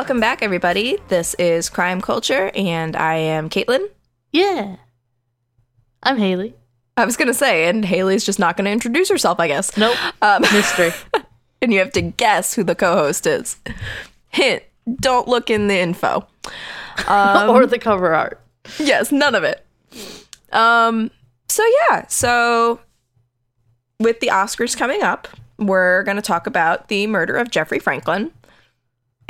welcome back, everybody. This is Crime Culture, and I am Caitlin. Yeah. I'm Haley. I was gonna say, and Haley's just not gonna introduce herself, I guess. Nope. Um, Mystery. and you have to guess who the co-host is. Hint: Don't look in the info. or the cover art. Yes, none of it. Um. So yeah. So with the Oscars coming up, we're gonna talk about the murder of Jeffrey Franklin.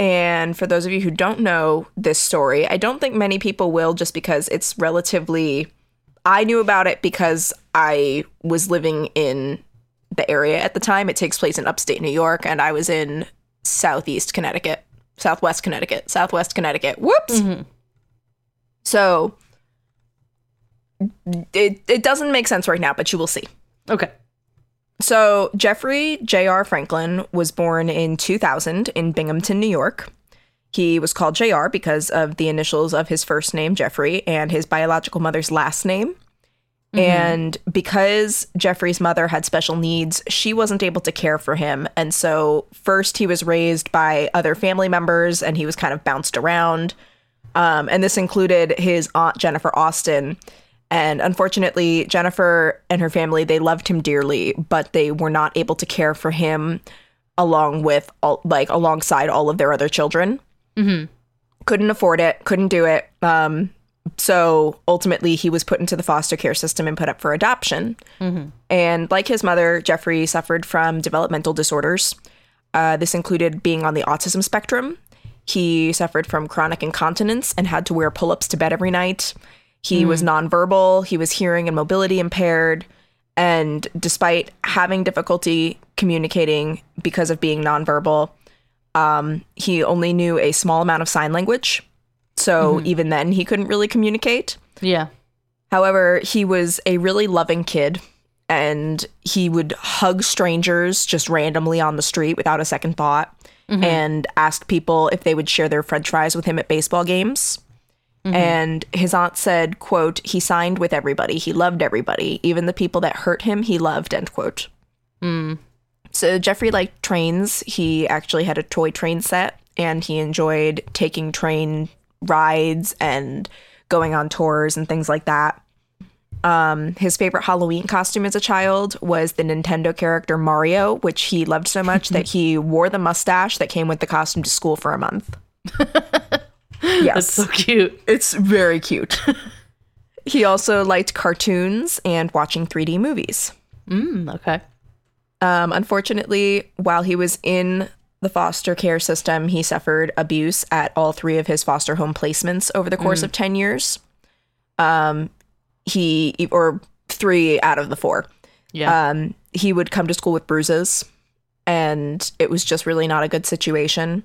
And for those of you who don't know this story, I don't think many people will just because it's relatively. I knew about it because I was living in the area at the time. It takes place in upstate New York, and I was in southeast Connecticut, southwest Connecticut, southwest Connecticut. Whoops. Mm-hmm. So it, it doesn't make sense right now, but you will see. Okay. So, Jeffrey J.R. Franklin was born in 2000 in Binghamton, New York. He was called JR because of the initials of his first name, Jeffrey, and his biological mother's last name. And because Jeffrey's mother had special needs, she wasn't able to care for him. And so, first, he was raised by other family members and he was kind of bounced around. Um, and this included his aunt, Jennifer Austin. And unfortunately, Jennifer and her family, they loved him dearly, but they were not able to care for him along with, all, like, alongside all of their other children. Couldn't afford it, couldn't do it. Um, so ultimately, he was put into the foster care system and put up for adoption. And like his mother, Jeffrey suffered from developmental disorders. Uh, this included being on the autism spectrum. He suffered from chronic incontinence and had to wear pull ups to bed every night. He was mm. nonverbal, he was hearing and mobility impaired. And despite having difficulty communicating because of being nonverbal, um, he only knew a small amount of sign language. So mm-hmm. even then, he couldn't really communicate. Yeah. However, he was a really loving kid and he would hug strangers just randomly on the street without a second thought mm-hmm. and ask people if they would share their french fries with him at baseball games. And his aunt said, quote, he signed with everybody. He loved everybody. Even the people that hurt him, he loved, end quote. So Jeffrey liked trains. He actually had a toy train set and he enjoyed taking train rides and going on tours and things like that. Um, his favorite Halloween costume as a child was the Nintendo character Mario, which he loved so much that he wore the mustache that came with the costume to school for a month. yes. That's so cute. It's very cute. he also liked cartoons and watching 3D movies. Mm, okay. Um, unfortunately, while he was in the foster care system, he suffered abuse at all three of his foster home placements over the course of 10 years. Um, he, or three out of the four. Yeah. Um, he would come to school with bruises, and it was just really not a good situation.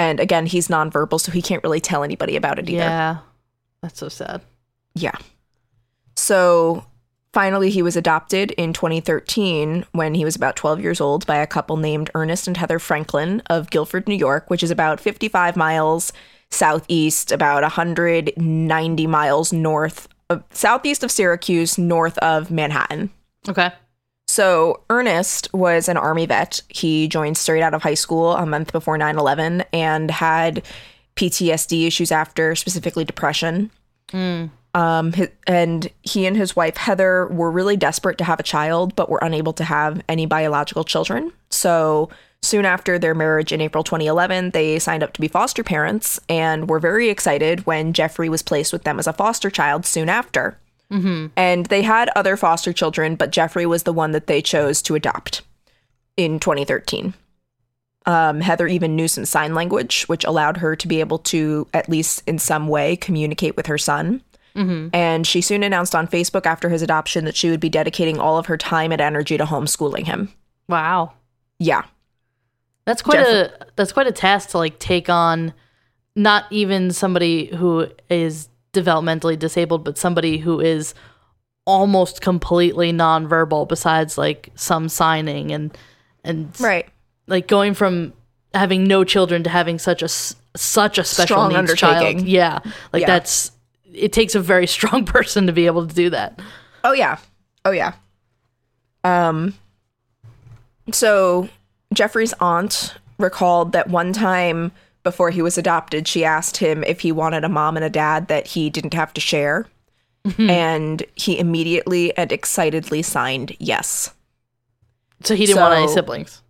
And again, he's nonverbal, so he can't really tell anybody about it either. yeah. That's so sad. Yeah. So finally, he was adopted in 2013 when he was about 12 years old by a couple named Ernest and Heather Franklin of Guilford, New York, which is about 55 miles southeast, about 190 miles north of southeast of Syracuse, north of Manhattan. Okay. So, Ernest was an Army vet. He joined straight out of high school a month before 9 11 and had PTSD issues after, specifically depression. Um, hi- and he and his wife, Heather, were really desperate to have a child, but were unable to have any biological children. So, soon after their marriage in April 2011, they signed up to be foster parents and were very excited when Jeffrey was placed with them as a foster child soon after. And they had other foster children, but Jeffrey was the one that they chose to adopt in 2013. Um, Heather even knew some sign language, which allowed her to be able to, at least in some way, communicate with her son. And she soon announced on Facebook after his adoption that she would be dedicating all of her time and energy to homeschooling him. Wow. Yeah. That's quite Jeff- a that's quite a task to like take on not even somebody who is developmentally disabled, but somebody who is almost completely nonverbal besides like some signing and and Right. like going from having no children to having such a such a special Strong needs child. Yeah. Like Yeah. that's it takes a very strong person to be able to do that. Oh yeah. Oh yeah. Um so Jeffrey's aunt recalled that one time before he was adopted, she asked him if he wanted a mom and a dad that he didn't have to share. And he immediately and excitedly signed yes. So he didn't want any siblings.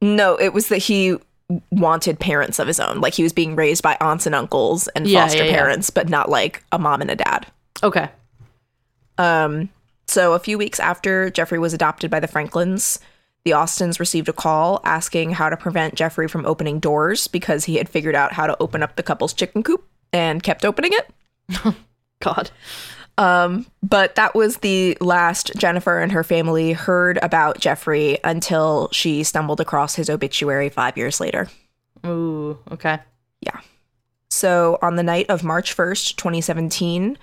No, it was that he wanted parents of his own. Like he was being raised by aunts and uncles and Yeah, foster yeah, yeah. parents, but not like a mom and a dad. Okay. Um, so a few weeks after Jeffrey was adopted by the Franklins, the Austins received a call asking how to prevent Jeffrey from opening doors because he had figured out how to open up the couple's chicken coop and kept opening it. God. Um, but that was the last Jennifer and her family heard about Jeffrey until she stumbled across his obituary five years later. Ooh. Okay. Yeah. So, on the night of March 1st, 2017,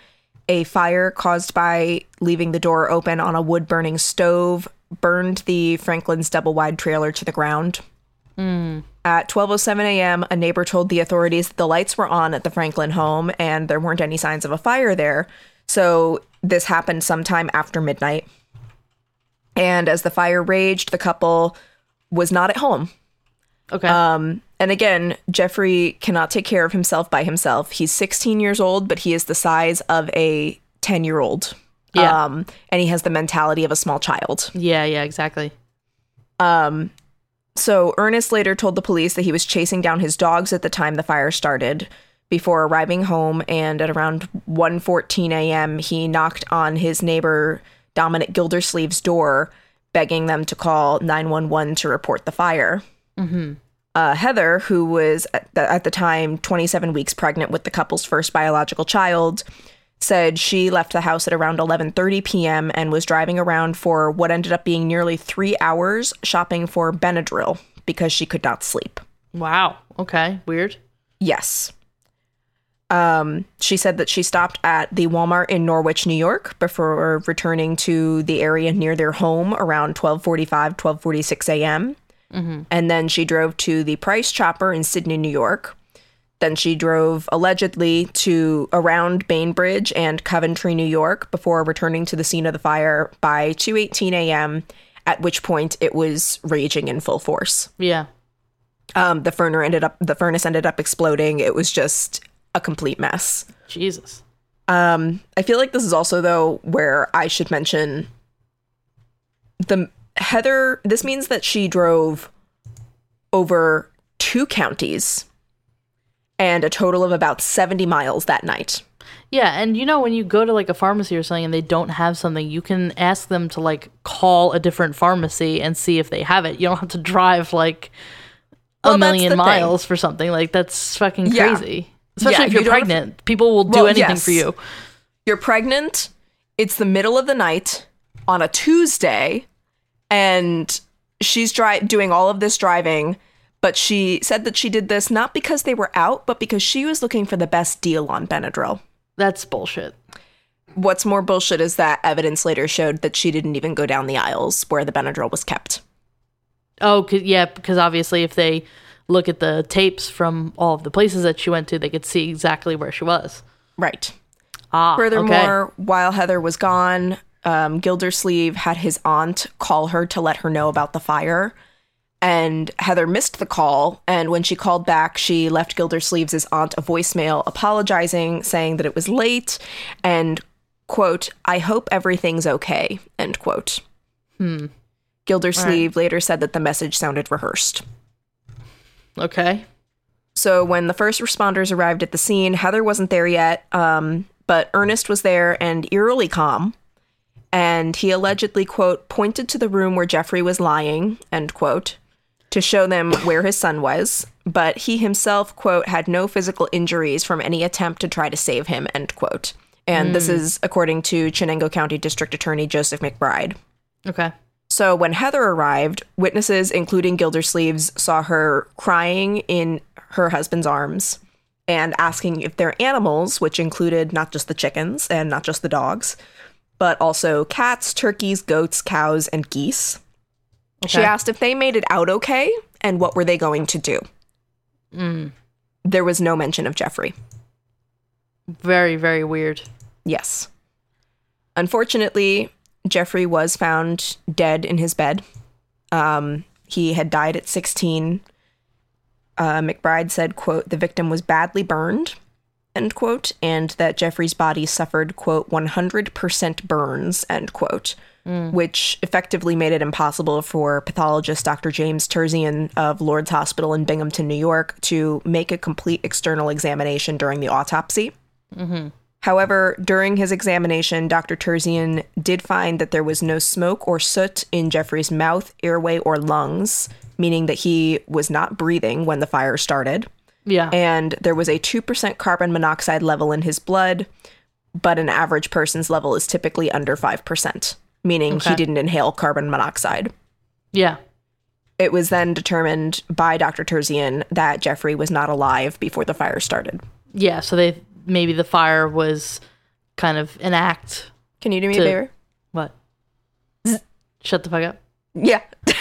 a fire caused by leaving the door open on a wood burning stove burned the Franklin's double wide trailer to the ground. At 12:07 a.m., a neighbor told the authorities that the lights were on at the Franklin home and there weren't any signs of a fire there. So, this happened sometime after midnight. And as the fire raged, the couple was not at home. Okay. Um, and again, Jeffrey cannot take care of himself by himself. He's 16 years old, but he is the size of a 10 year old. Yeah. Um, and he has the mentality of a small child. yeah. Yeah. Exactly. Um, so Ernest later told the police that he was chasing down his dogs at the time the fire started before arriving home and at around 1:14 a.m. he knocked on his neighbor Dominic Gildersleeve's door begging them to call 911 to report the fire. Uh, Heather, who was at the, at the time 27 weeks pregnant with the couple's first biological child, said she left the house at around 11:30 p.m. and was driving around for what ended up being nearly 3 hours shopping for Benadryl because she could not sleep. Wow. Okay. Weird. Yes. Um, she said that she stopped at the Walmart in Norwich, New York before returning to the area near their home around 12:45, 12:46 a.m. And then she drove to the Price Chopper in Sidney, New York. Then she drove allegedly to around Bainbridge and Coventry, New York before returning to the scene of the fire by 2:18 a.m. at which point it was raging in full force Yeah. um, the furnace ended up the furnace ended up exploding. It was just a complete mess. Jesus. Um, I feel like this is also though where I should mention the Heather. This means that she drove over two counties and a total of about seventy miles that night. Yeah, and you know when you go to like a pharmacy or something and they don't have something, you can ask them to like call a different pharmacy and see if they have it. You don't have to drive like a that's million the thing. miles for something. Like that's fucking Yeah. crazy. Especially Yeah, if you you're have- pregnant. People will do Well, anything yes. for you. You're pregnant. It's the middle of the night on a Tuesday, and she's dri- doing all of this driving. But she said that she did this not because they were out, but because she was looking for the best deal on Benadryl. That's bullshit. What's more bullshit is that evidence later showed that she didn't even go down the aisles where the Benadryl was kept. Oh, yeah, because obviously if they look at the tapes from all of the places that she went to, they could see exactly where she was. Right. Ah, okay. Furthermore, while Heather was gone, um, Gildersleeve had his aunt call her to let her know about the fire. And Heather missed the call. And when she called back, she left Gildersleeve's aunt a voicemail apologizing, saying that it was late and, quote, I hope everything's okay, end quote. Hmm. Gildersleeve later said that the message sounded rehearsed. Okay. So when the first responders arrived at the scene, Heather wasn't there yet, um, but Ernest was there and eerily calm. And he allegedly, quote, pointed to the room where Jeffrey was lying, end quote, to show them where his son was. But he himself, quote, had no physical injuries from any attempt to try to save him, end quote. And this hmm. is according to Chenango County District Attorney Joseph McBride. Okay. So when Heather arrived, witnesses, including Gildersleeves, saw her crying in her husband's arms and asking if their animals, which included not just the chickens and not just the dogs, but also cats, turkeys, goats, cows, and geese. She asked if they made it out okay and what were they going to do. Mm. There was no mention of Jeffrey. Very, very weird. Yes. Unfortunately, Jeffrey was found dead in his bed. Um, he had died at 16. Uh, McBride said, quote, the victim was badly burned, end quote, and that Jeffrey's body suffered, quote, 100% burns, end quote, which effectively made it impossible for pathologist Dr. James Terzian of Lourdes Hospital in Binghamton, New York, to make a complete external examination during the autopsy. However, during his examination, Dr. Terzian did find that there was no smoke or soot in Jeffrey's mouth, airway, or lungs, meaning that he was not breathing when the fire started. Yeah. And there was a 2% carbon monoxide level in his blood, but an average person's level is typically under 5%, meaning Okay. he didn't inhale carbon monoxide. yeah. It was then determined by Dr. Terzian that Jeffrey was not alive before the fire started. Yeah. So they maybe the fire was kind of an act. Can you do me To- a favor? What? Shut the fuck up. Yeah.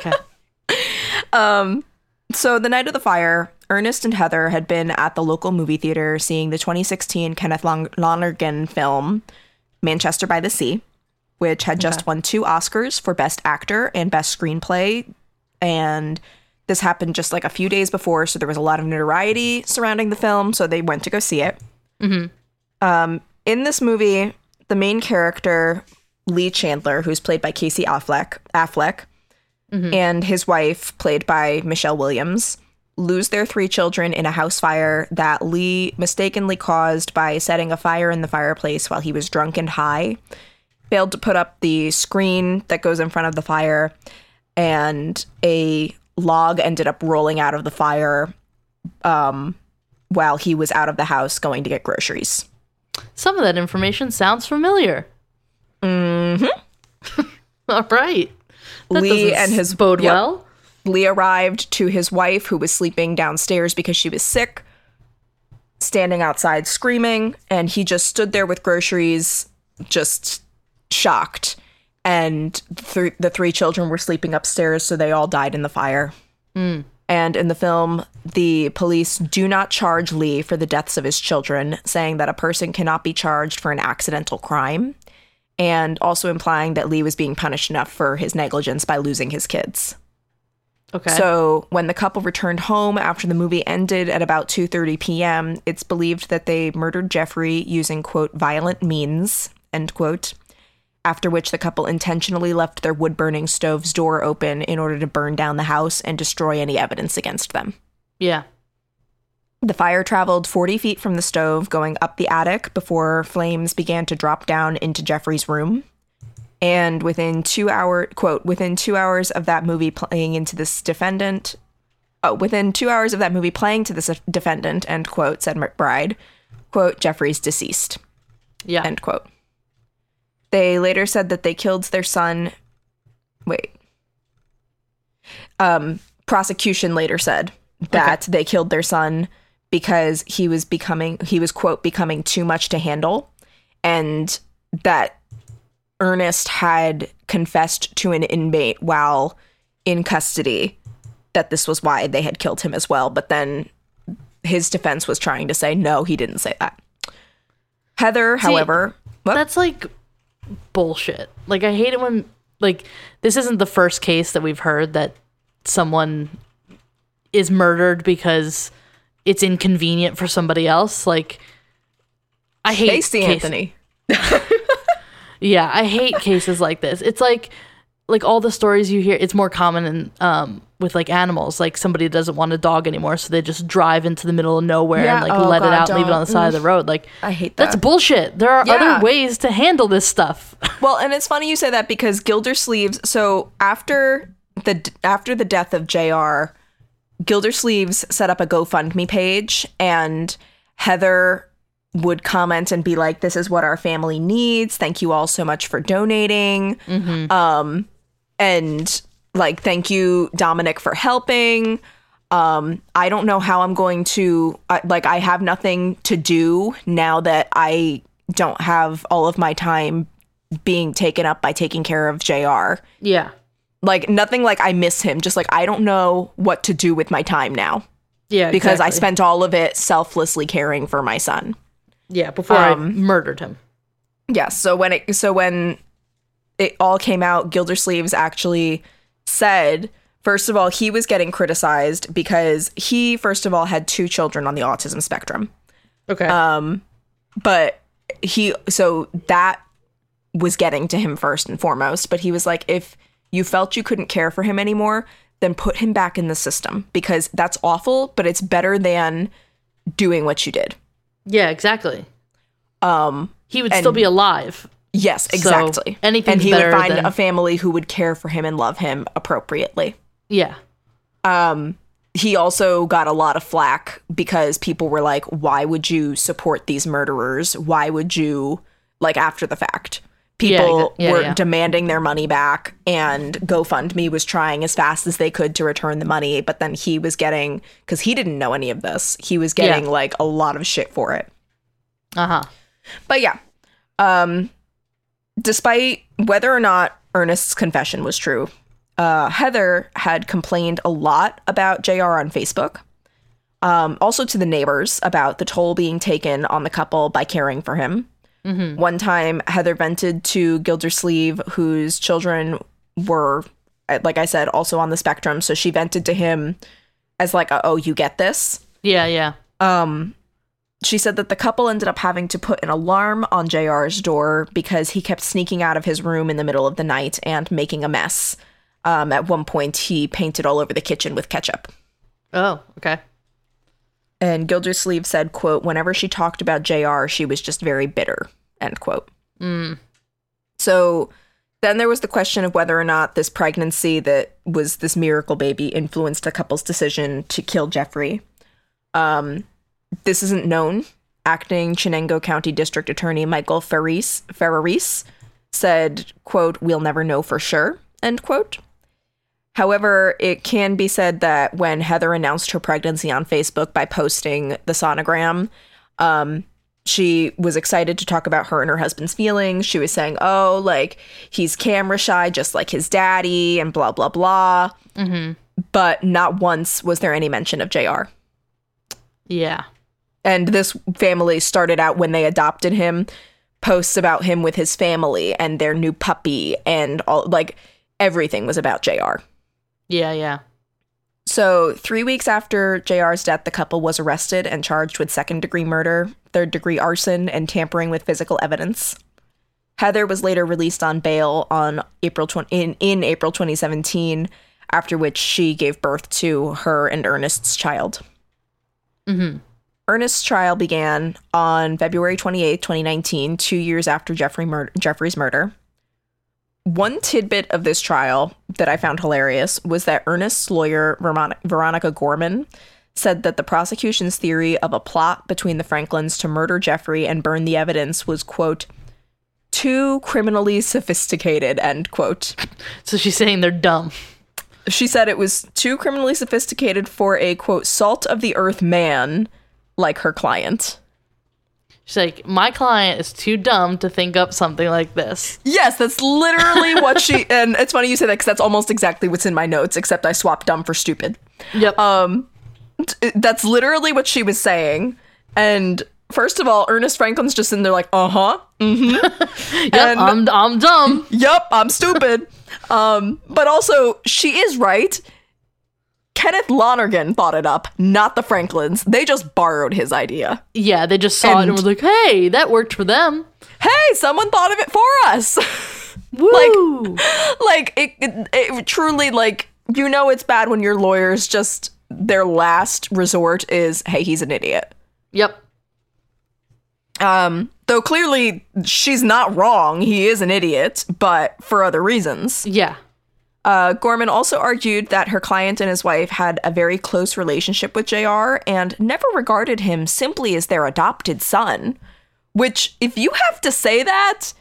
Okay. Um, so the night of the fire, Ernest and Heather had been at the local movie theater seeing the 2016 Kenneth Long- Lonergan film Manchester by the Sea, which had just won two Oscars for Best Actor and Best Screenplay. And this happened just like a few days before, so there was a lot of notoriety surrounding the film. So they went to go see it. Um, in this movie, the main character Lee Chandler, who's played by Casey Affleck, Affleck, and his wife, played by Michelle Williams, lose their three children in a house fire that Lee mistakenly caused by setting a fire in the fireplace while he was drunk and high. Failed to put up the screen that goes in front of the fire, and a log ended up rolling out of the fire um, while he was out of the house going to get groceries. Some of that information sounds familiar. Mm-hmm. All right. That Lee and his- bode yep. well. Lee arrived to his wife, who was sleeping downstairs because she was sick, standing outside screaming, and he just stood there with groceries, just shocked. And th- the three children were sleeping upstairs, so they all died in the fire. Hmm. And in the film, the police do not charge Lee for the deaths of his children, saying that a person cannot be charged for an accidental crime, and also implying that Lee was being punished enough for his negligence by losing his kids. Okay. So when the couple returned home after the movie ended at about 2:30 p.m., it's believed that they murdered Jeffrey using quote violent means end quote. After which the couple intentionally left their wood burning stove's door open in order to burn down the house and destroy any evidence against them. yeah. The fire traveled 40 feet from the stove, going up the attic before flames began to drop down into Jeffrey's room. And within two hour quote, within two hours of that movie playing into this defendant, oh, within two hours of that movie playing to this defendant, end quote, said McBride, quote, Jeffrey's deceased, Yeah. end quote. They later said that they killed their son. Wait. Um, prosecution later said that they killed their son because he was becoming he was quote becoming too much to handle and that Ernest had confessed to an inmate while in custody that this was why they had killed him as well but then his defense was trying to say no he didn't say that Heather however what? That's like bullshit. Like I hate it when like this isn't the first case that we've heard that someone is murdered because it's inconvenient for somebody else. Like I hate Casey case- Anthony Yeah, I hate cases like this. It's like like all the stories you hear. It's more common in um with like animals. Like somebody doesn't want a dog anymore, so they just drive into the middle of nowhere Yeah, and like oh let it God, out and leave it on the side of the road. Like I hate that. that's bullshit. There are Yeah. other ways to handle this stuff. Well, and it's funny you say that because Gildersleeves. So after the after the death of Jr., Gildersleeves set up a GoFundMe page, and Heather would comment and be like, "This is what our family needs. Thank you all so much for donating." Um, and like, thank you, Dominic, for helping. Um, I don't know how I'm going to I like. I have nothing to do now that I don't have all of my time being taken up by taking care of JR. yeah. Like nothing like I miss him, just like I don't know what to do with my time now Yeah, because I spent all of it selflessly caring for my son. yeah before I murdered him. Yes, so when it so when it all came out, Gildersleeves actually said First of all, he was getting criticized because he, first of all, had two children on the autism spectrum. Okay. Um, but he, so that was getting to him first and foremost. But he was like, if you felt you couldn't care for him anymore, then put him back in the system because that's awful, but it's better than doing what you did. yeah, exactly. Um, He would still be alive. yes, exactly. anything's and he would find than- a family who would care for him and love him appropriately. Yeah. Um, he also got a lot of flack because people were like, why would you support these murderers? Why would you, like, after the fact? Yeah, People exa- yeah, were yeah. demanding their money back, and GoFundMe was trying as fast as they could to return the money. But then he was getting, because he didn't know any of this, he was getting Yeah. like a lot of shit for it. Uh huh. But yeah, um, despite whether or not Ernest's confession was true, uh, Heather had complained a lot about JR on Facebook. Um, also to the neighbors about the toll being taken on the couple by caring for him. One time, Heather vented to Gildersleeve, whose children were, uh, like I said, also on the spectrum. So she vented to him as like, a, "Oh, you get this." Yeah, yeah. Um, she said that the couple ended up having to put an alarm on JR's door because he kept sneaking out of his room in the middle of the night and making a mess. Um, at one point, he painted all over the kitchen with ketchup. Oh, okay. And Gildersleeve said, quote, whenever she talked about JR, she was just very bitter, end quote. Mm. So then there was the question of whether or not this pregnancy that was this miracle baby influenced a couple's decision to kill Jeffrey. Um, this isn't known. Acting Chenango County District Attorney Michael Ferris, Ferrarese said, quote, we'll never know for sure, end quote. However, it can be said that when Heather announced her pregnancy on Facebook by posting the sonogram, um, she was excited to talk about her and her husband's feelings. She was saying, "Oh, like he's camera shy, just like his daddy," and blah blah blah. But not once was there any mention of Jr. Yeah. And this family started out when they adopted him, posts about him with his family and their new puppy, and all like everything was about Jr. Yeah, yeah. So, three weeks after JR's death, the couple was arrested and charged with second degree murder, third degree arson, and tampering with physical evidence. Heather was later released on bail on April 20, in, in April 2017, after which she gave birth to her and Ernest's child. Mm-hmm. Ernest's trial began on February 28, 2019, two years after Jeffrey mur- Jeffrey's murder. One tidbit of this trial that I found hilarious was that Ernest's lawyer, Veronica Gorman, said that the prosecution's theory of a plot between the Franklins to murder Jeffrey and burn the evidence was, quote, too criminally sophisticated, end quote. So she's saying they're dumb. She said it was too criminally sophisticated for a, quote, salt of the earth man like her client. She's like, my client is too dumb to think up something like this. Yes, that's literally what she. And it's funny you say that because that's almost exactly what's in my notes, except I swapped dumb for stupid. Yep. Um, t- that's literally what she was saying. And first of all, Ernest Franklin's just in there like, uh huh, yep. and- I'm I'm dumb. yep, I'm stupid. um, but also she is right. Kenneth Lonergan thought it up, not the Franklins. They just borrowed his idea. Yeah, they just saw it and And- were like, hey, that worked for them. Hey, someone thought of it for us. Woo! like it, it, it truly like you know it's bad when your lawyers just their last resort is hey he's an idiot yep. um though clearly she's not wrong he is an idiot but for other reasons Yeah. Uh gorman also argued that her client and his wife had a very close relationship with jr and never regarded him simply as their adopted son which if you have to say that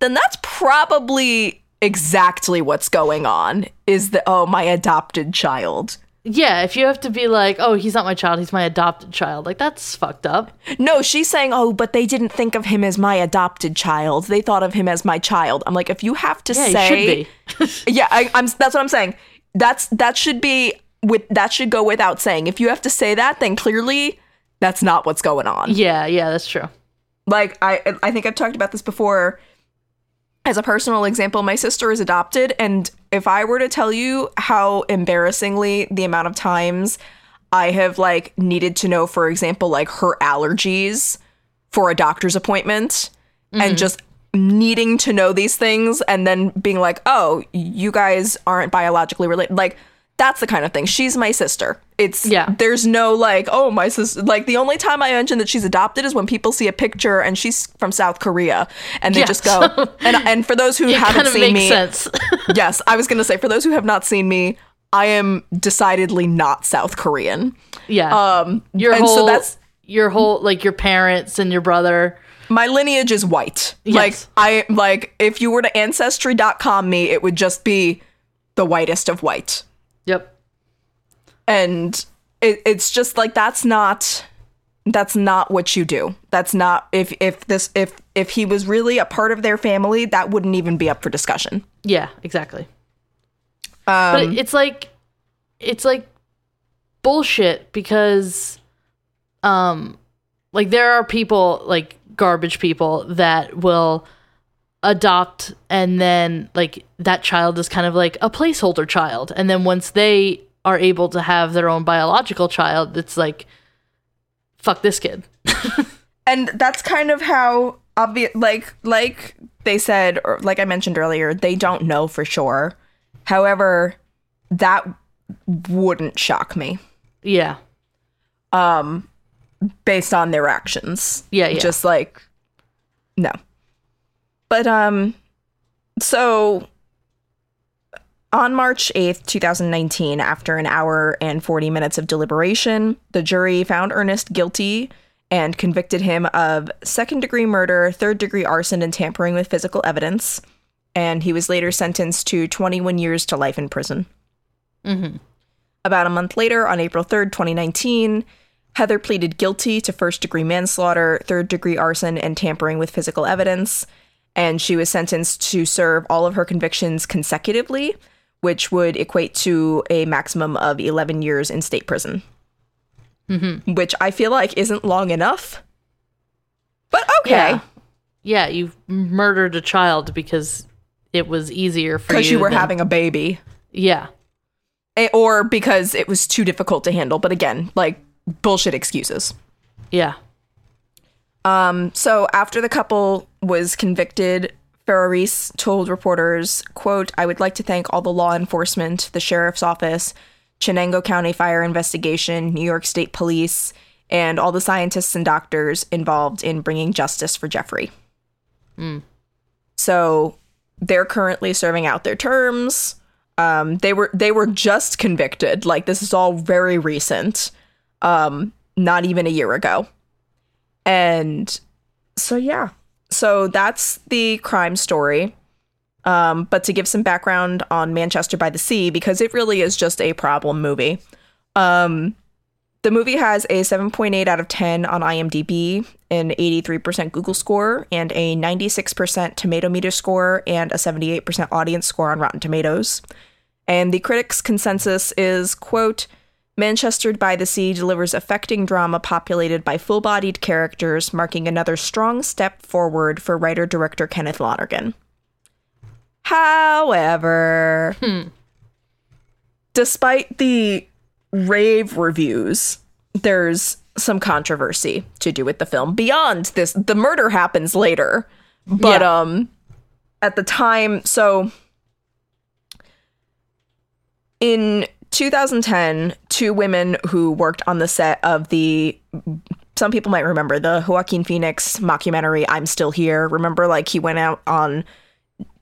then that's probably exactly what's going on is the oh my adopted child Yeah, if you have to be like, oh, he's not my child, he's my adopted child, like that's fucked up. no she's saying oh but they didn't think of him as my adopted child they thought of him as my child i'm like if you have to Yeah, say should be. yeah I, i'm that's what i'm saying that's that should be with that should go without saying if you have to say that then clearly that's not what's going on yeah, yeah, that's true. like I I think I've talked about this before. As a personal example, my sister is adopted, and if I were to tell you how embarrassingly the amount of times I have like needed to know, for example, like her allergies for a doctor's appointment and mm-hmm. just needing to know these things and then being like, oh, you guys aren't biologically related. Like, that's the kind of thing. She's my sister. It's, Yeah. there's no like, oh, my sister. Like, the only time I mention that she's adopted is when people see a picture and she's from South Korea and they just go, and, and for those who haven't seen makes me, sense. yes, I was going to say, for those who have not seen me, I am decidedly not South Korean. yeah. Um, your and whole so that's your whole like your parents and your brother. my lineage is white. Yes. Like I like if you were to ancestry.com me, it would just be the whitest of white. And it, it's just like that's not that's not what you do. That's not if if this if if he was really a part of their family, that wouldn't even be up for discussion. Yeah, exactly. Um, but it's like it's like bullshit because um like there are people like garbage people that will adopt and then like that child is kind of like a placeholder child and then once they are able to have their own biological child it's like fuck this kid. And that's kind of how obvious like like they said or like i mentioned earlier they don't know for sure. However that wouldn't shock me. Yeah. Um based on their actions. Yeah, yeah. just like no. But um so on March 8th, 2019, after an hour and 40 minutes of deliberation, the jury found Ernest guilty and convicted him of second degree murder, third degree arson, and tampering with physical evidence. And he was later sentenced to 21 years to life in prison. Mhm. About a month later, on April 3rd, 2019, Heather pleaded guilty to first degree manslaughter, third degree arson, and tampering with physical evidence. And she was sentenced to serve all of her convictions consecutively, which would equate to a maximum of 11 years in state prison. Which I feel like isn't long enough. But okay. yeah yeah you murdered a child because it was easier for you Because you were than- having a baby. yeah Eh, Or because it was too difficult to handle. But again, like bullshit excuses. yeah Um, so after the couple was convicted, Ferrarese told reporters, quote, I would like to thank all the law enforcement, the sheriff's office, Chenango County Fire Investigation, New York State Police, and all the scientists and doctors involved in bringing justice for Jeffrey. So they're currently serving out their terms. Um, they were they were just convicted. Like this is all very recent. Um, not even a year ago. And so yeah. So that's the crime story. Um, but to give some background on Manchester by the Sea, because it really is just a problem movie. Um, the movie has a 7.8 out of 10 on IMDb, an 83% Google score, and a 96% tomato meter score, and a 78% audience score on Rotten Tomatoes. And the critics' consensus is, quote, Manchester by the Sea delivers affecting drama populated by full bodied characters, marking another strong step forward for writer director Kenneth Lonergan. However, despite the rave reviews, there's some controversy to do with the film. Beyond this, the murder happens later, but Yeah. um at the time, so in 2010, two women who worked on the set of the some people might remember the Joaquin Phoenix mockumentary I'm Still Here. Remember like he went out on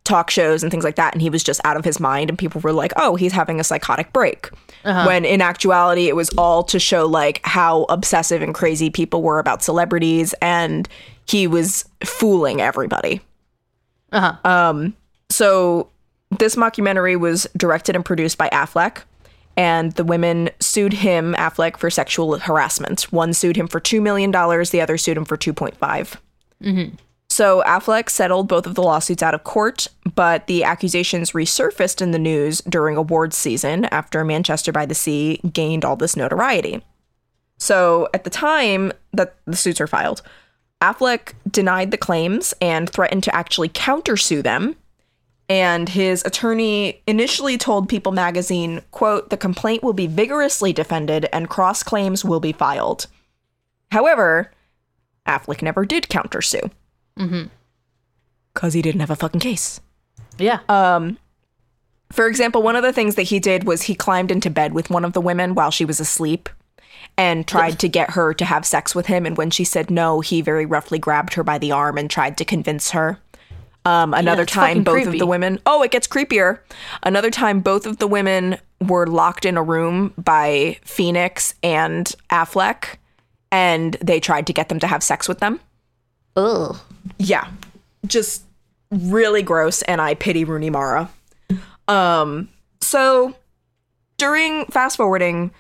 talk shows and things like that and he was just out of his mind and people were like, "Oh, he's having a psychotic break." When in actuality it was all to show like how obsessive and crazy people were about celebrities and he was fooling everybody. uh-huh Um So this mockumentary was directed and produced by Affleck, and the women sued him, Affleck, for sexual harassment. One sued him for two million dollars, the other sued him for two mm-hmm. So Affleck settled both of the lawsuits out of court, but the accusations resurfaced in the news during awards season after Manchester by the Sea gained all this notoriety. So at the time that the suits are filed, Affleck denied the claims and threatened to actually countersue them and his attorney initially told People magazine, quote, the complaint will be vigorously defended and cross claims will be filed. However, Affleck never did countersue. Mm-hmm. Because he didn't have a fucking case. Yeah. um For example, one of the things that he did was he climbed into bed with one of the women while she was asleep and tried to get her to have sex with him. And when she said no, he very roughly grabbed her by the arm and tried to convince her. Um, another it's time, both of the women. Oh, it gets creepier. Another time, both of the women were locked in a room by Phoenix and Affleck, and they tried to get them to have sex with them. Ugh. Yeah, just really gross, and I pity Rooney Mara. Um, so during fast forwarding,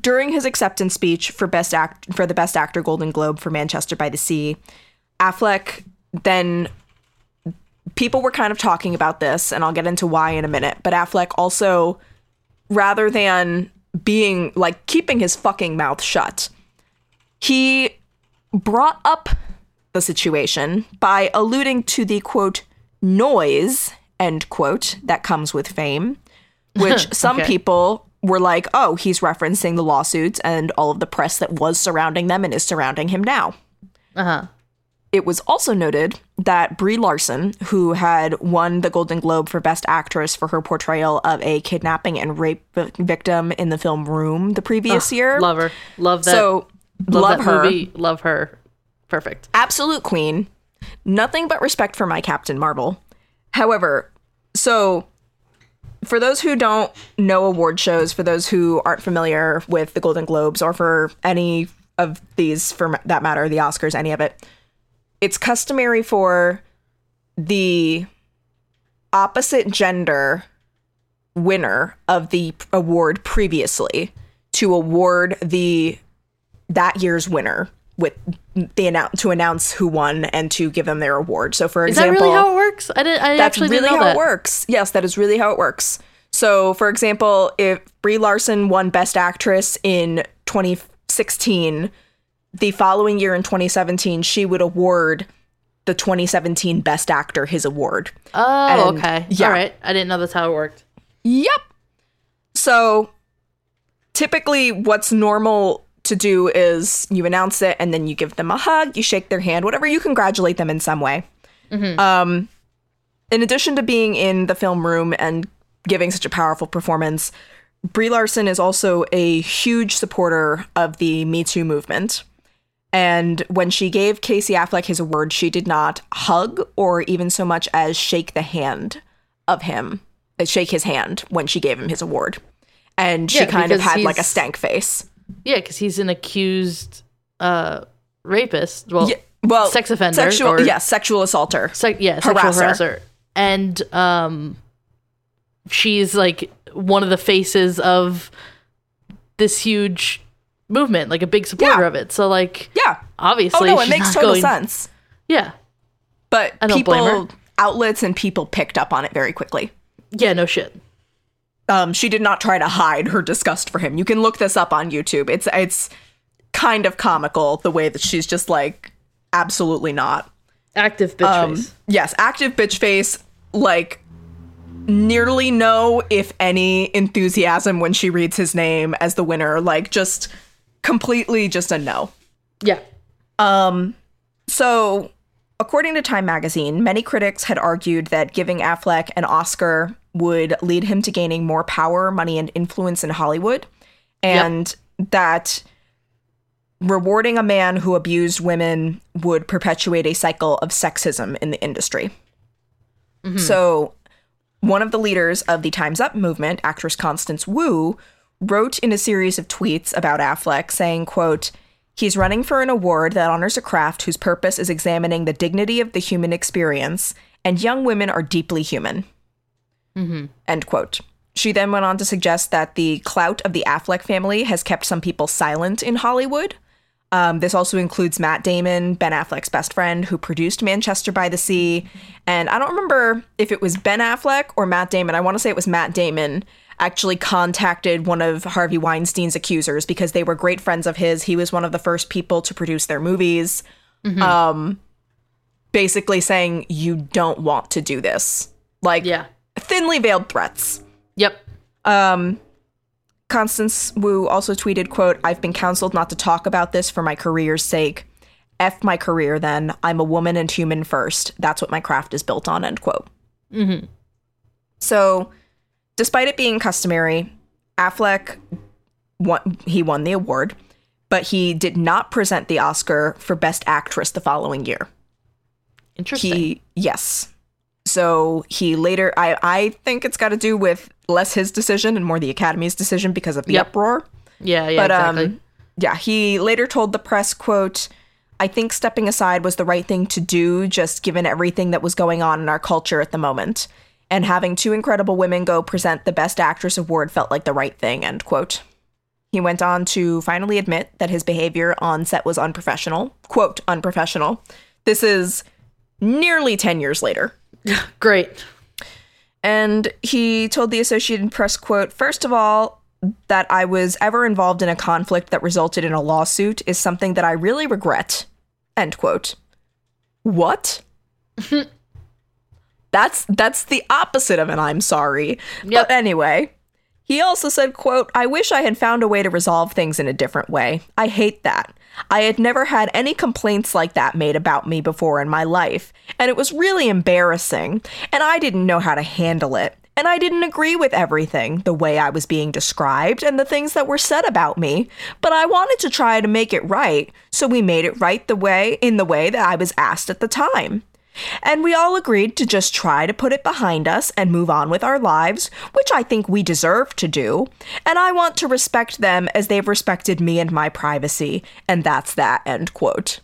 during his acceptance speech for best act for the best actor Golden Globe for Manchester by the Sea, Affleck then people were kind of talking about this, and I'll get into why in a minute. But Affleck also, rather than being like keeping his fucking mouth shut, he brought up the situation by alluding to the quote noise end quote that comes with fame, which some Okay. people were like, oh, he's referencing the lawsuits and all of the press that was surrounding them and is surrounding him now. Uh huh. It was also noted that Brie Larson, who had won the Golden Globe for Best Actress for her portrayal of a kidnapping and rape vi- victim in the film Room the previous year, Love her. Love that. so love, love that her, movie. Love her. Perfect. absolute queen. Nothing but respect for my Captain Marvel. However, so for those who don't know award shows, for those who aren't familiar with the Golden Globes or for any of these, for that matter, the Oscars, any of it, it's customary for the opposite gender winner of the award previously to award the that year's winner with the announce to announce who won and to give them their award. So for example, Is that really how it works? I didn't. I that's really how that. it works. Yes, that is really how it works. So, for example, if Brie Larson won Best Actress in 2016, the following year in 2017, she would award the 2017 Best Actor his award. Oh, And- okay. yeah. All right. I didn't know that's how it worked. Yep. So, typically, what's normal to do is you announce it and then you give them a hug, you shake their hand, whatever, you congratulate them in some way. Um, in addition to being in the film room and giving such a powerful performance, Brie Larson is also a huge supporter of the Me Too movement. And when she gave Casey Affleck his award, she did not hug or even so much as shake the hand of him, uh, shake his hand when she gave him his award. And she Yeah, kind of had like a stank face. Yeah, because he's an accused uh, rapist. Well, Yeah, well, sex offender. Sexual, or, yes, sexual assaulter. sec- yeah, sexual harasser. harasser. And um, she's like one of the faces of this huge movement, like a big supporter Yeah. of it. So, like, Yeah. obviously, Oh no, it makes total going- sense. Yeah, But I don't blame people, outlets, and people picked up on it very quickly. yeah, no shit. um, she did not try to hide her disgust for him. You can look this up on YouTube. It's it's kind of comical the way that she's just like absolutely not. Active bitch Um, face. yes, active bitch face. Like nearly no, if any, enthusiasm when she reads his name as the winner. Like just completely just a no. Yeah. Um So, according to Time magazine, many critics had argued that giving Affleck an Oscar would lead him to gaining more power, money, and influence in Hollywood, and that rewarding a man who abused women would perpetuate a cycle of sexism in the industry. So, one of the leaders of the Time's Up movement, actress Constance Wu, wrote in a series of tweets about Affleck saying, quote, He's running for an award that honors a craft whose purpose is examining the dignity of the human experience, and young women are deeply human. End quote. She then went on to suggest that the clout of the Affleck family has kept some people silent in Hollywood. Um, this also includes Matt Damon, Ben Affleck's best friend, who produced Manchester by the Sea. And I don't remember if it was Ben Affleck or Matt Damon. I want to say it was Matt Damon actually contacted one of Harvey Weinstein's accusers because they were great friends of his. He was one of the first people to produce their movies. Um, basically saying, You don't want to do this. Like Yeah. thinly veiled threats. Yep. Um, Constance Wu also tweeted, quote, I've been counseled not to talk about this for my career's sake. F my career then. I'm a woman and human first. That's what my craft is built on, end quote. Mm-hmm. So, despite it being customary, Affleck won, he won the award, but he did not present the Oscar for Best Actress the following year. Interesting. He yes. So he later I I think it's got to do with less his decision and more the Academy's decision because of the Yep. uproar. yeah, yeah, But exactly. um yeah, he later told the press quote I think stepping aside was the right thing to do just given everything that was going on in our culture at the moment. And having two incredible women go present the best actress award felt like the right thing, end quote. He went on to finally admit that his behavior on set was unprofessional. Quote, unprofessional. This is nearly 10 years later. Great. And he told the Associated Press, quote, First of all, that I was ever involved in a conflict that resulted in a lawsuit is something that I really regret. End quote. What? that's that's the opposite of an I'm sorry. Yep. But anyway, he also said, quote, I wish I had found a way to resolve things in a different way. I hate that. I had never had any complaints like that made about me before in my life, and it was really embarrassing, and I didn't know how to handle it. And I didn't agree with everything, the way I was being described and the things that were said about me, but I wanted to try to make it right, so we made it right the way in the way that I was asked at the time. And we all agreed to just try to put it behind us and move on with our lives, which I think we deserve to do. And I want to respect them as they've respected me and my privacy. And that's that, end quote.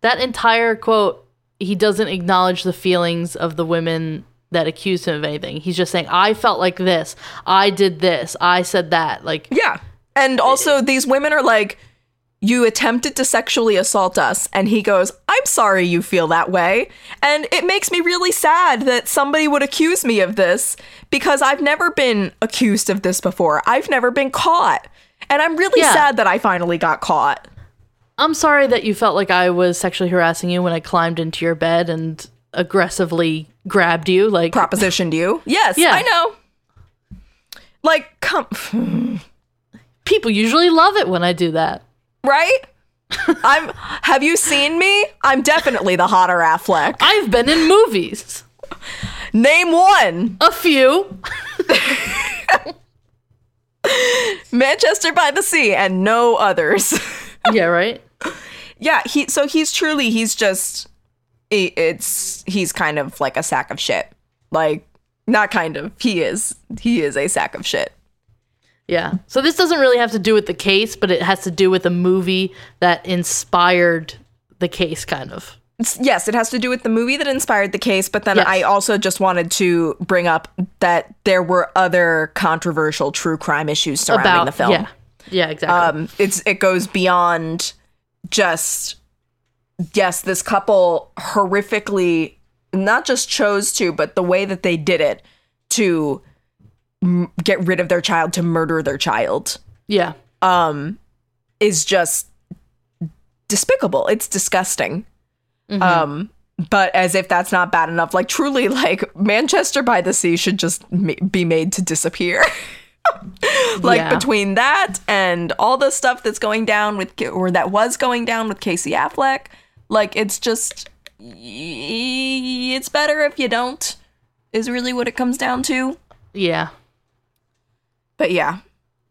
That entire quote, he doesn't acknowledge the feelings of the women that accused him of anything. He's just saying, I felt like this. I did this. I said that. Like, Yeah. And also, these women are like, you attempted to sexually assault us. And he goes, I'm sorry you feel that way. And it makes me really sad that somebody would accuse me of this because I've never been accused of this before. I've never been caught. And I'm really Yeah. sad that I finally got caught. I'm sorry that you felt like I was sexually harassing you when I climbed into your bed and aggressively grabbed you. Like, Propositioned you. Yes, Yeah. I know. Like, come, people usually love it when I do that. Right? I'm. Have you seen me? I'm definitely the hotter Affleck. I've been in movies. Name one. A few. Manchester by the Sea and no others. yeah, right? yeah, he so he's truly he's just it's he's kind of like a sack of shit. Like not kind of. He is. He is a sack of shit. Yeah. So this doesn't really have to do with the case, but it has to do with a movie that inspired the case, kind of. It's- yes, it has to do with the movie that inspired the case, but then Yes. I also just wanted to bring up that there were other controversial true crime issues surrounding About the film. Yeah. Yeah, exactly. um it's it goes beyond just yes this couple horrifically not just chose to but the way that they did it to m- get rid of their child to murder their child yeah. um is just despicable it's disgusting Mm-hmm. um but as if that's not bad enough like truly like manchester by the sea should just ma- be made to disappear like Yeah. between that and all the stuff that's going down with or that was going down with casey affleck like it's just it's better if you don't is really what it comes down to Yeah. But yeah.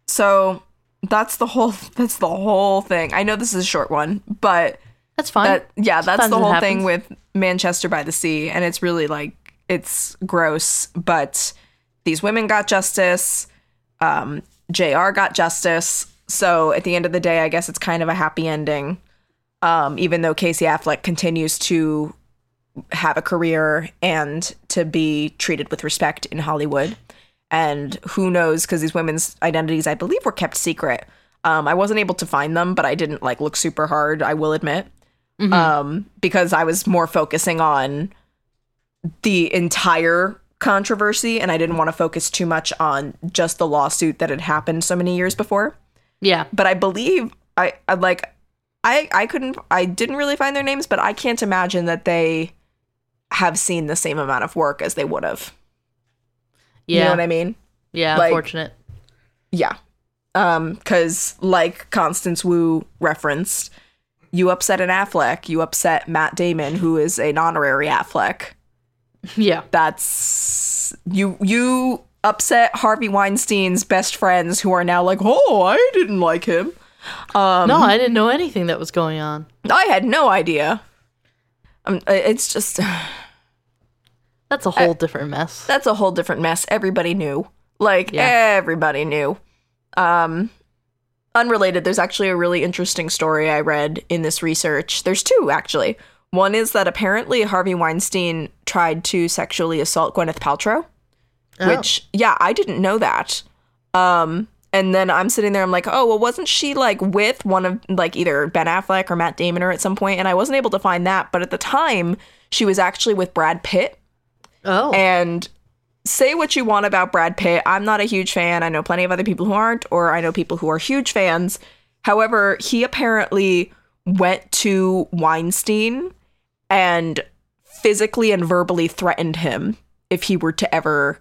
So that's the whole that's the whole thing. I know this is a short one but That's fine. that yeah that's Sometimes the whole thing with manchester by the sea and it's really like it's gross but these women got justice um jr got justice so at the end of the day i guess it's kind of a happy ending um even though casey affleck continues to have a career and to be treated with respect in hollywood and who knows because these women's identities i believe were kept secret. Um, i wasn't able to find them but i didn't like look super hard i will admit. Um, because i was more focusing on the entire controversy and i didn't want to focus too much on just the lawsuit that had happened so many years before. Yeah. but i believe i, I like i i couldn't i didn't really find their names but i can't imagine that they have seen the same amount of work as they would have Yeah. You know what I mean? Yeah, like- unfortunate. Yeah. Um, cause like Constance Wu referenced, you upset an Affleck, you upset Matt Damon, who is an honorary Affleck. Yeah. That's you you upset Harvey Weinstein's best friends who are now like, oh, I didn't like him. Um, no, I didn't know anything that was going on. I had no idea. Um, it's just That's a whole different mess. that's a whole different mess. Everybody knew. Like Yeah. everybody knew. Um unrelated, there's actually a really interesting story I read in this research. There's two actually. One is that apparently Harvey Weinstein tried to sexually assault Gwyneth Paltrow, Oh. which yeah, I didn't know that. Um and then I'm sitting there I'm like, "Oh, well wasn't she like with one of like either Ben Affleck or Matt Damon or at some point?" And I wasn't able to find that, but at the time she was actually with Brad Pitt Oh. and say what you want about Brad Pitt. I'm not a huge fan. I know plenty of other people who aren't, or I know people who are huge fans. However, he apparently went to Weinstein and physically and verbally threatened him if he were to ever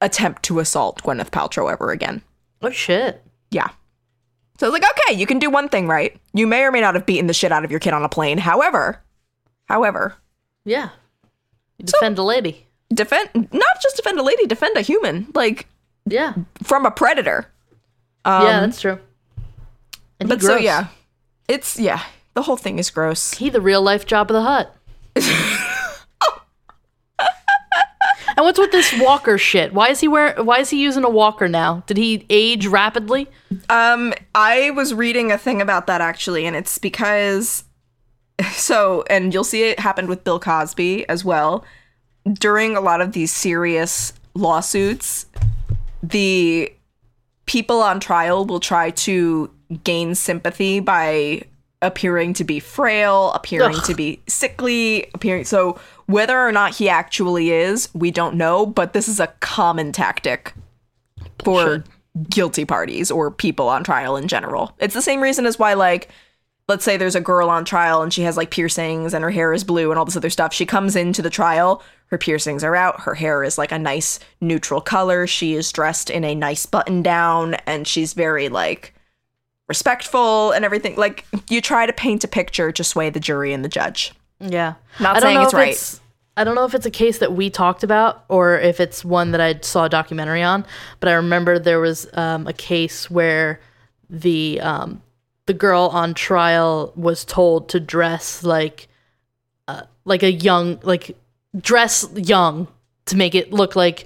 attempt to assault Gwyneth Paltrow ever again. oh shit. Yeah. So I was like, okay, you can do one thing right. You may or may not have beaten the shit out of your kid on a plane. However, however, Yeah. You defend a lady. defend not just defend a lady, defend a human. Like Yeah. from a predator. Um, yeah, that's true. And but so yeah, it's yeah. The whole thing is gross. He the real life Jabba the Hutt. and what's with this walker shit? Why is he wearing? why is he using a walker now? Did he age rapidly? Um, I was reading a thing about that actually, and it's because so, and you'll see it happened with Bill Cosby as well. During a lot of these serious lawsuits, the people on trial will try to gain sympathy by appearing to be frail, appearing Ugh. to be sickly, appearing so whether or not he actually is, we don't know, but this is a common tactic for Bullshit. guilty parties or people on trial in general. It's the same reason as why like let's say there's a girl on trial and she has like piercings and her hair is blue and all this other stuff. She comes into the trial, her piercings are out, her hair is like a nice neutral color, she is dressed in a nice button down and she's very like respectful and everything. Like you try to paint a picture to sway the jury and the judge. Yeah. Not I don't saying know it's if right. It's, I don't know if it's a case that we talked about or if it's one that I saw a documentary on, but I remember there was um, a case where the um, the girl on trial was told to dress like uh, like a young like dress young to make it look like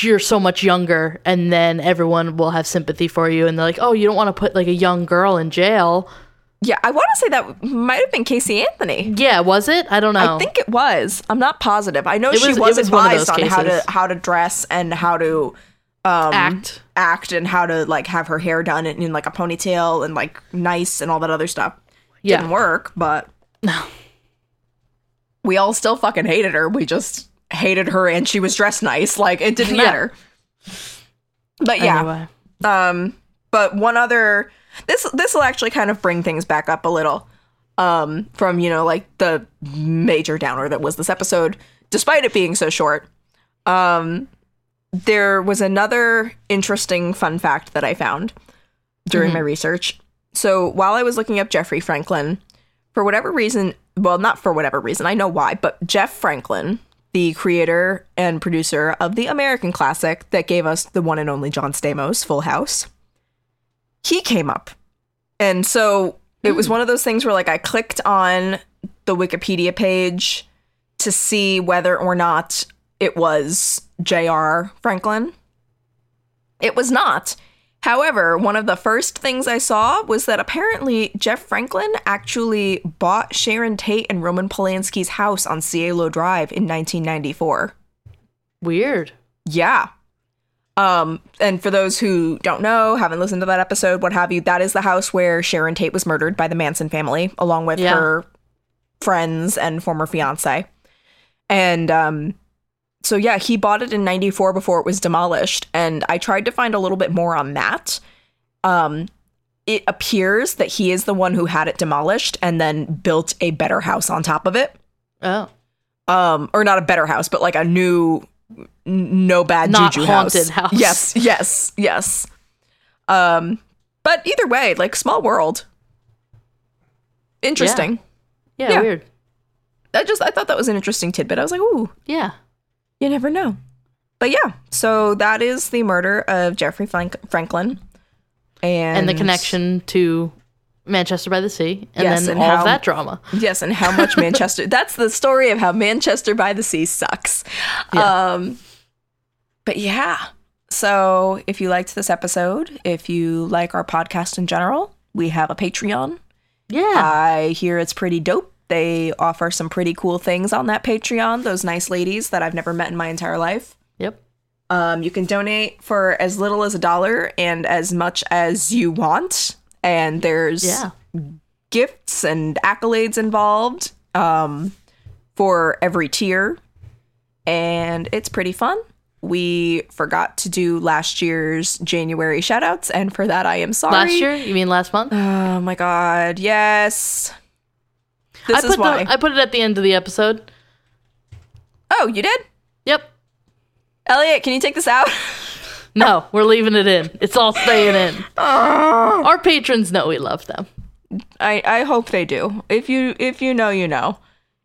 you're so much younger and then everyone will have sympathy for you and they're like oh you don't want to put like a young girl in jail Yeah, I want to say that might have been Casey Anthony. yeah was it i don't know I think it was. I'm not positive. I know she was- was, was advised on how to how to dress and how to um, act act and how to like have her hair done in, in like a ponytail and like nice and all that other stuff. Yeah. Didn't work, but No. we all still fucking hated her. We just hated her and she was dressed nice. Like it didn't Yeah. matter. But yeah. Anyway. Um, but one other this this will actually kind of bring things back up a little. Um, from you know like the major downer that was this episode, despite it being so short. Um, there was another interesting fun fact that I found during my mm-hmm. research. So while I was looking up Jeffrey Franklin, for whatever reason, well, not for whatever reason, I know why, but Jeff Franklin, the creator and producer of the American classic that gave us the one and only John Stamos, Full House, he came up. And so it was hmm. one of those things where, like, I clicked on the Wikipedia page to see whether or not it was J.R. Franklin. It was not. However, one of the first things I saw was that apparently Jeff Franklin actually bought Sharon Tate and Roman Polanski's house on Cielo Drive in 1994. Weird. Yeah. Um, and for those who don't know, haven't listened to that episode, what have you, that is the house where Sharon Tate was murdered by the Manson family, along with Yeah. her friends and former fiance. And um, so yeah, he bought it in '94 before it was demolished. And I tried to find a little bit more on that. Um, it appears that he is the one who had it demolished and then built a better house on top of it Oh. um or not a better house but like a new no bad Not juju haunted house. Yes, yes, yes. Um, but either way, like small world. Interesting. Yeah, Yeah. weird. I just I thought that was an interesting tidbit. I was like, ooh, Yeah. You never know. But yeah, so that is the murder of Jeffrey Frank- Franklin, and And the connection to Manchester by the Sea, and Yes, then and all how- of that drama. Yes, and how much Manchester. that's the story of how Manchester by the Sea sucks. Um, but yeah. So if you liked this episode, if you like our podcast in general, we have a Patreon. Yeah. I hear it's pretty dope. They offer some pretty cool things on that Patreon, those nice ladies that I've never met in my entire life. yep. Um, you can donate for as little as a dollar and as much as you want. And there's Yeah. gifts and accolades involved um, for every tier. And it's pretty fun. We forgot to do last year's January shoutouts, and for that, I am sorry. Last year? You mean last month? Oh my god, yes. This I is put why. the I put it at the end of the episode. oh, you did? Yep. Elliot, can you take this out? No, we're leaving it in. It's all staying in. Our patrons know we love them. I I hope they do. If you if you know, you know.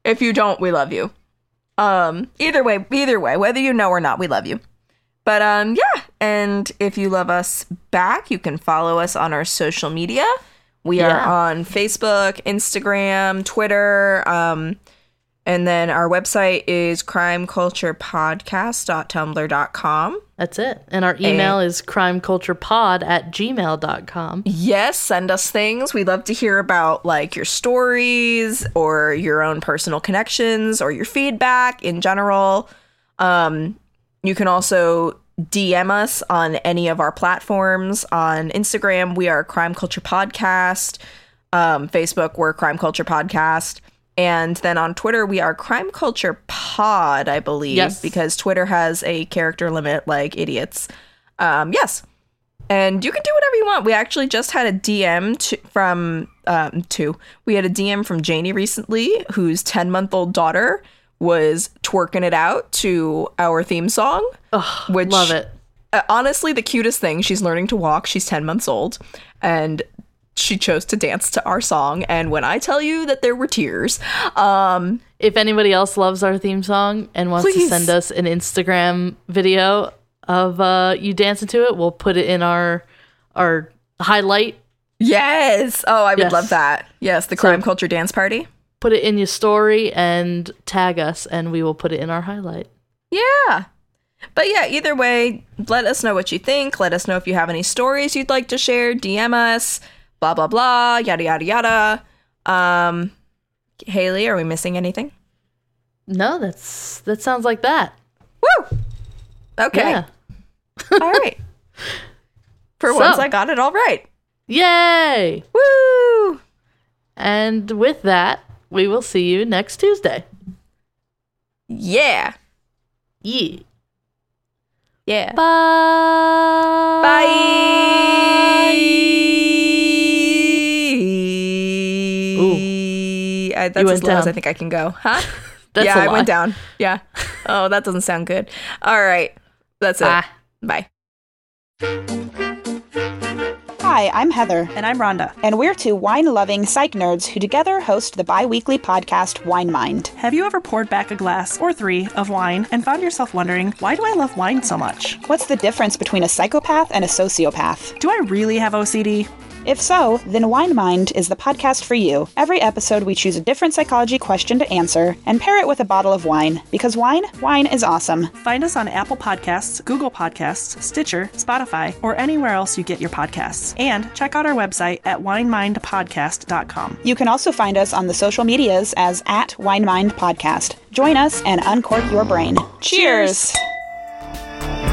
If you don't, we love you. Um either way, either way, whether you know or not, we love you. But um yeah, and if you love us back, you can follow us on our social media. We are on Facebook, Instagram, Twitter, um and then our website is crimeculturepodcast.tumblr.com. That's it. And our email is crimeculturepod at gmail.com. Yes, send us things. We'd love to hear about like your stories or your own personal connections or your feedback in general. Um, you can also DM us on any of our platforms. On Instagram, we are Crime Culture Podcast. Um, Facebook, we're Crime Culture Podcast. And then on Twitter, we are Crime Culture Pod, I believe, Yes. because Twitter has a character limit like idiots. Um, yes. And you can do whatever you want. We actually just had a DM to, from um, two. We had a DM from Janie recently, whose ten month old daughter was twerking it out to our theme song. Ugh, Which- love it. Uh, honestly, the cutest thing. She's learning to walk. She's ten months old, and she chose to dance to our song. And when I tell you that there were tears, um, If anybody else loves our theme song and wants Please. to send us an Instagram video of uh, you dancing to it, we'll put it in our our highlight. yes. Oh, I would Yes. love that. Yes, the crime culture dance party. Put it in your story and tag us, and we will put it in our highlight. Yeah. But yeah, either way, let us know what you think. Let us know if you have any stories you'd like to share. DM us, blah, blah, blah, yada, yada, yada. Um, Haley, are we missing anything? No, that's that sounds like that. Woo! Okay. Yeah. All right. For So- once, I got it all right. Yay! Woo! And with that, we will see you next Tuesday. Yeah. Yeah. Yeah. Bye. Bye. I, that's as low as. I think I can go. Huh? That's yeah, I went down. Yeah. Oh, that doesn't sound good. All right. That's it. Bye. Bye. Hi, I'm Heather, And I'm Rhonda. and we're two wine loving psych nerds who together host the bi weekly podcast Wine Mind. Have you ever poured back a glass or three of wine and found yourself wondering, why do I love wine so much? What's the difference between a psychopath and a sociopath? Do I really have OCD? If so, then Wine Mind is the podcast for you. Every episode, we choose a different psychology question to answer and pair it with a bottle of wine. Because wine, wine is awesome. Find us on Apple Podcasts, Google Podcasts, Stitcher, Spotify, or anywhere else you get your podcasts. And check out our website at winemindpodcast.com. You can also find us on the social medias as at Wine Mind Podcast. Join us and uncork your brain. Cheers. Cheers.